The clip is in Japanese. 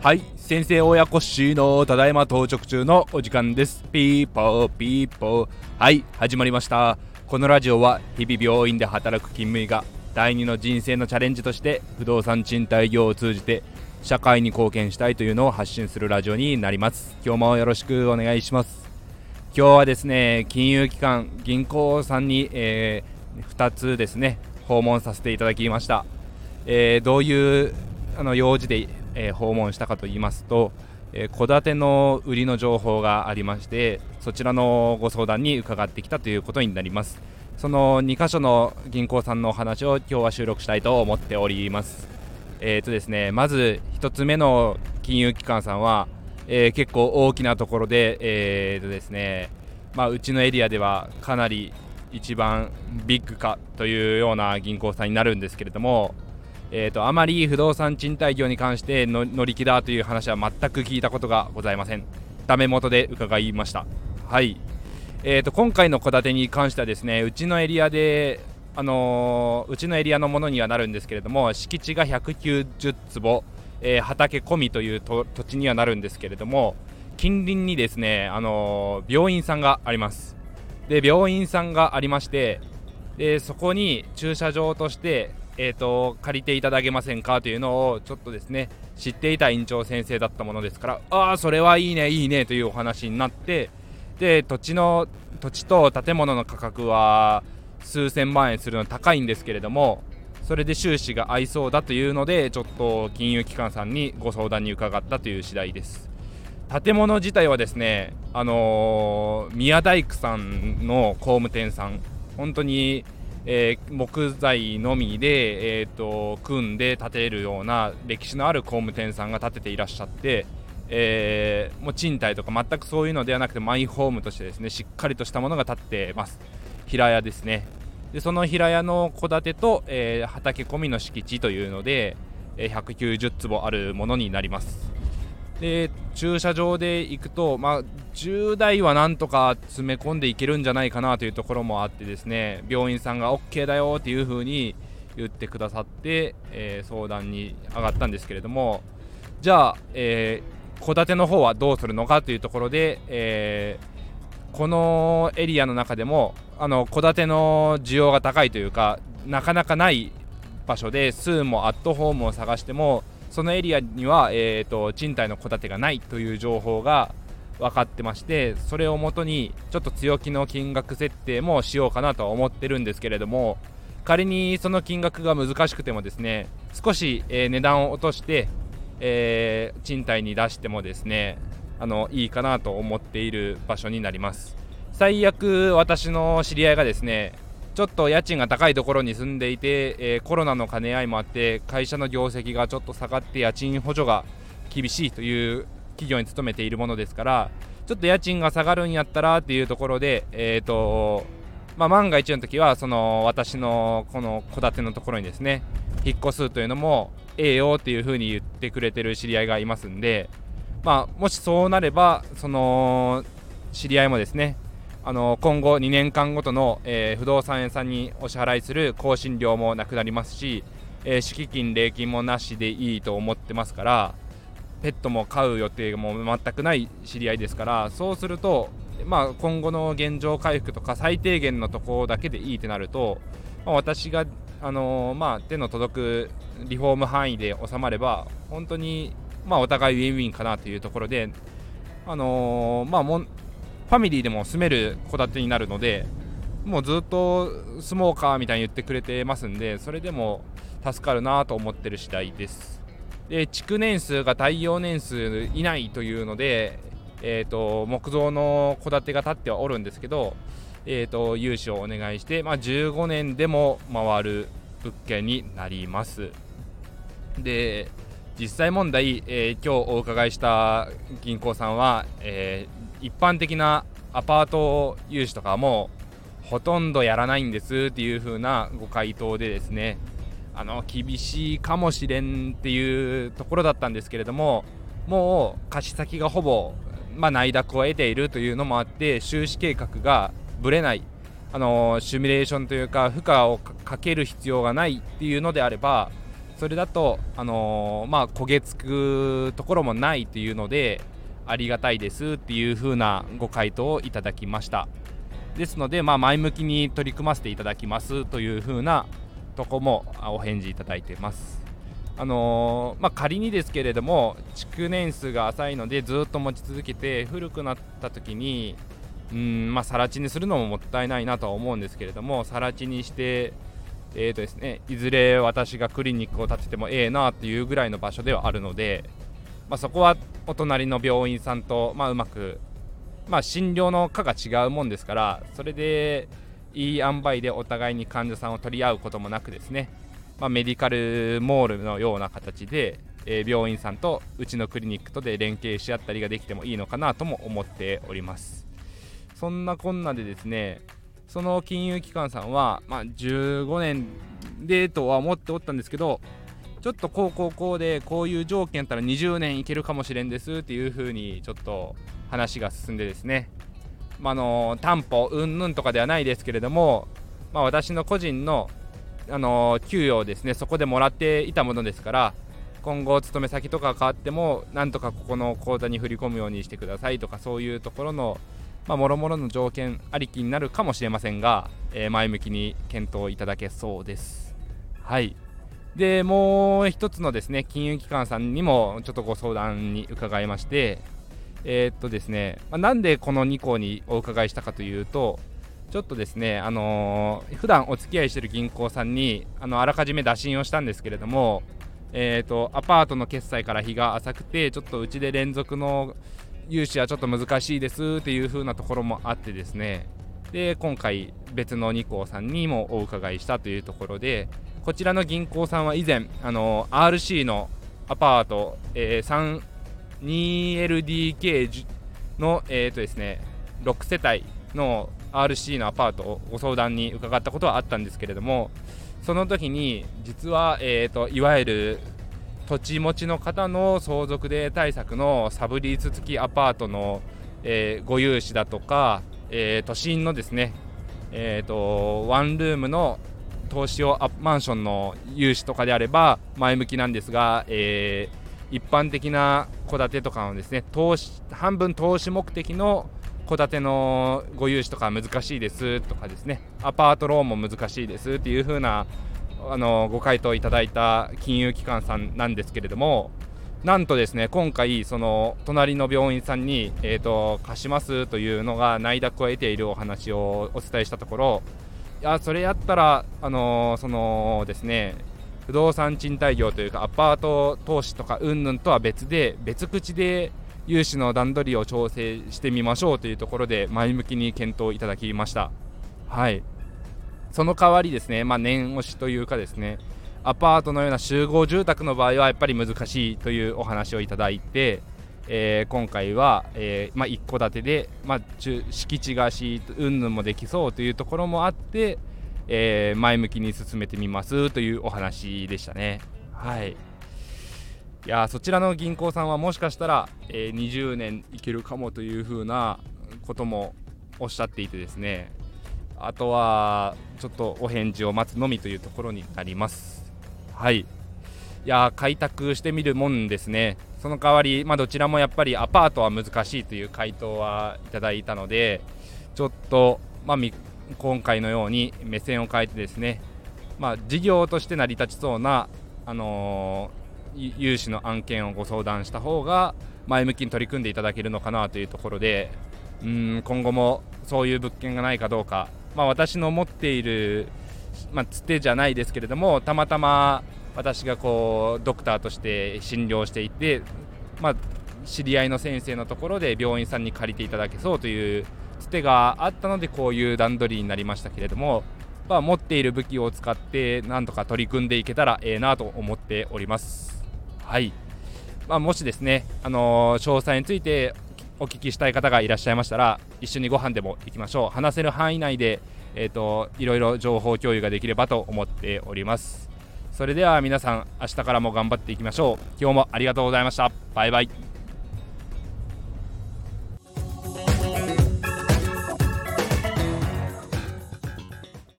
はい先生親子氏のただいま到着中のお時間です。ピーポーピーポー。はい始まりました。このラジオは日々病院で働く勤務医が第二の人生のチャレンジとして不動産賃貸業を通じて社会に貢献したいというのを発信するラジオになります。今日もよろしくお願いします。今日はですね金融機関銀行さんに、えー、2つですね訪問させていただきました、えー、どういうあの用事で、えー、訪問したかと言いますと戸、建ての売りの情報がありましてそちらのご相談に伺ってきたということになります。その2箇所の銀行さんのお話を今日は収録したいと思っております。えーとですね、まず1つ目の金融機関さんは、えー、結構大きなところで,、えーとですねまあ、うちのエリアではかなり一番ビッグかというような銀行さんになるんですけれども、えーと、あまり不動産賃貸業に関して乗り気だという話は全く聞いたことがございません。ダメ元で伺いました。はい、えーと今回の戸建てに関してはですねうちのエリアであのー、うちのエリアのものにはなるんですけれども敷地が190坪、えー、畑込みという土地にはなるんですけれども近隣にですね、あのー、病院さんがあります。で病院さんがありましてでそこに駐車場として、えーと、借りていただけませんかというのをちょっとですね知っていた院長先生だったものですからああそれはいいねいいねというお話になってで土地の土地と建物の価格は数千万円するの高いんですけれどもそれで収支が合いそうだというのでちょっと金融機関さんにご相談に伺ったという次第です。建物自体はですねあのー、宮大工さんの工務店さん本当に、えー、木材のみで、えーと、組んで建てるような歴史のある工務店さんが建てていらっしゃってえー、もう賃貸とか全くそういうのではなくてマイホームとしてですねしっかりとしたものが建ってます。平屋ですね。でその平屋の戸建てと、えー、畑込みの敷地というので、え、190坪あるものになります。で駐車場で行くと、まあ、10台はなんとか詰め込んでいけるんじゃないかなというところもあってですね病院さんが OK だよっていう風に言ってくださって、えー、相談に上がったんですけれどもじゃあ、え戸建ての方はどうするのかというところで、えーこのエリアの中でもあの戸建ての需要が高いというかなかなかない場所でスーもアットホームを探してもそのエリアには、えーと、賃貸の戸建てがないという情報が分かってましてそれをもとにちょっと強気の金額設定もしようかなとは思ってるんですけれども仮にその金額が難しくてもですね少し、えー、値段を落として、えー、賃貸に出してもですねあのいいかなと思っている場所になります。最悪私の知り合いがですねちょっと家賃が高いところに住んでいて、えー、コロナの兼ね合いもあって会社の業績がちょっと下がって家賃補助が厳しいという企業に勤めているものですからちょっと家賃が下がるんやったらっていうところでえ、ー、とまあ、万が一の時はその私のこの戸建てのところにですね引っ越すというのもええよっていう風に言ってくれてる知り合いがいますんでまあ、もしそうなればその知り合いもですねあの今後2年間ごとの、えー、不動産屋さんにお支払いする更新料もなくなりますし、えー、敷金、礼金もなしでいいと思ってますからペットも飼う予定も全くない知り合いですからそうすると、まあ、今後の現状回復とか最低限のところだけでいいってなると、まあ、私が、あのー、まあ、手の届くリフォーム範囲で収まれば本当にまあ、お互いウィンウィンかなというところで、あのー、まあ、もファミリーでも住める戸建てになるのでもうずっと住もうかみたいに言ってくれてますんでそれでも助かるなと思ってる次第です。で築年数が耐用年数以内というので、えーと、木造の戸建てが建ってはおるんですけど、えーと、融資をお願いして、まあ、15年でも回る物件になります。で実際問題、えー、今日お伺いした銀行さんは、え、一般的なアパート融資とかもほとんどやらないんですっていう風なご回答でですねあの厳しいかもしれんっていうところだったんですけれどももう貸し先がほぼ、まあ、内諾を得ているというのもあって収支計画がぶれないあのシミュレーションというか負荷をかける必要がないっていうのであればそれだと、あの、まあ、焦げつくところもないっていうのでありがたいですっていう風なご回答をいただきました。ですので、まあ、前向きに取り組ませていただきますという風なとこもお返事いただいてます。あのー、まあ、仮にですけれども築年数が浅いのでずっと持ち続けて古くなった時にうんまあ更地にするのももったいないなとは思うんですけれども更地にしてえーとですね、いずれ私がクリニックを建ててもええなっていうぐらいの場所ではあるので、まあ、そこはお隣の病院さんと、まあ、うまく、まあ、診療の科が違うもんですからそれでいい塩梅でお互いに患者さんを取り合うこともなくですね、まあ、メディカルモールのような形で、えー、病院さんとうちのクリニックとで連携し合ったりができてもいいのかなとも思っております。そんなこんなでですねその金融機関さんは、まあ、15年でとは思っておったんですけどちょっとこうこうこうでこういう条件やったら20年いけるかもしれんですっていう風にちょっと話が進んでですね、まあの担保うんぬんとかではないですけれども、まあ、私の個人の、あの給与をですねそこでもらっていたものですから今後勤め先とか変わってもなんとかここの口座に振り込むようにしてくださいとかそういうところの、もろもろの条件ありきになるかもしれませんが、えー、前向きに検討いただけそうです。はい。で、もう一つのですね、金融機関さんにもちょっとご相談に伺いまして、えー、っとですね、まあ、なんでこの2校にお伺いしたかというと、ちょっとですね、あのー、普段お付き合いしている銀行さんにあのあらかじめ打診をしたんですけれども、えーと、アパートの決済から日が浅くて、ちょっとうちで連続の融資はちょっと難しいですっていう風なところもあってですね。で今回別の2行さんにもお伺いしたというところでこちらの銀行さんは以前あの RC のアパート、えー、2LDK の、えーとですね、6世帯の RC のアパートをご相談に伺ったことはあったんですけれどもその時に実は、えーといわゆる土地持ちの方の相続税対策のサブリース付きアパートの、えー、ご融資だとか、えー、都心のですね、えーと、ワンルームの投資をマンションの融資とかであれば前向きなんですが、えー、一般的な戸建てとかのですね投資半分投資目的の戸建てのご融資とか難しいですとかですねアパートローンも難しいですっていう風なあのご回答いただいた金融機関さんなんですけれどもなんとですね今回その隣の病院さんに、えーと、貸しますというのが内諾を得ているお話をお伝えしたところやそれやったらあのそのですね不動産賃貸業というかアパート投資とかうんぬんとは別で別口で融資の段取りを調整してみましょうというところで前向きに検討いただきました。はい。その代わりですね、まあ、念押しというかですねアパートのような集合住宅の場合はやっぱり難しいというお話をいただいて、えー、今回は、えー、まあ、一戸建てで、まあ、敷地がしうんぬんもできそうというところもあって、えー、前向きに進めてみますというお話でしたね。はい。いやそちらの銀行さんはもしかしたら、え20年いけるかもというふうなこともおっしゃっていてですね。あとはちょっとお返事を待つのみというところになります。はい。いや開拓してみるもんですね。その代わり、まあ、どちらもやっぱりアパートは難しいという回答はいただいたのでちょっと、まあ、今回のように目線を変えてですね、まあ、事業として成り立ちそうな、あのー、融資の案件をご相談した方が前向きに取り組んでいただけるのかなというところでうん今後もそういう物件がないかどうかまあ、私の持っている、まあ、つてじゃないですけれどもたまたま私がこうドクターとして診療していて、まあ、知り合いの先生のところで病院さんに借りていただけそうというつてがあったのでこういう段取りになりましたけれども、まあ、持っている武器を使ってなんとか取り組んでいけたらええなと思っております。はい。まあ、もしですね、あのー、詳細についてお聞きしたい方がいらっしゃいましたら一緒にご飯でも行きましょう。話せる範囲内で、えーと、いろいろ情報共有ができればと思っております。それでは皆さん明日からも頑張っていきましょう。今日もありがとうございました。バイバイ。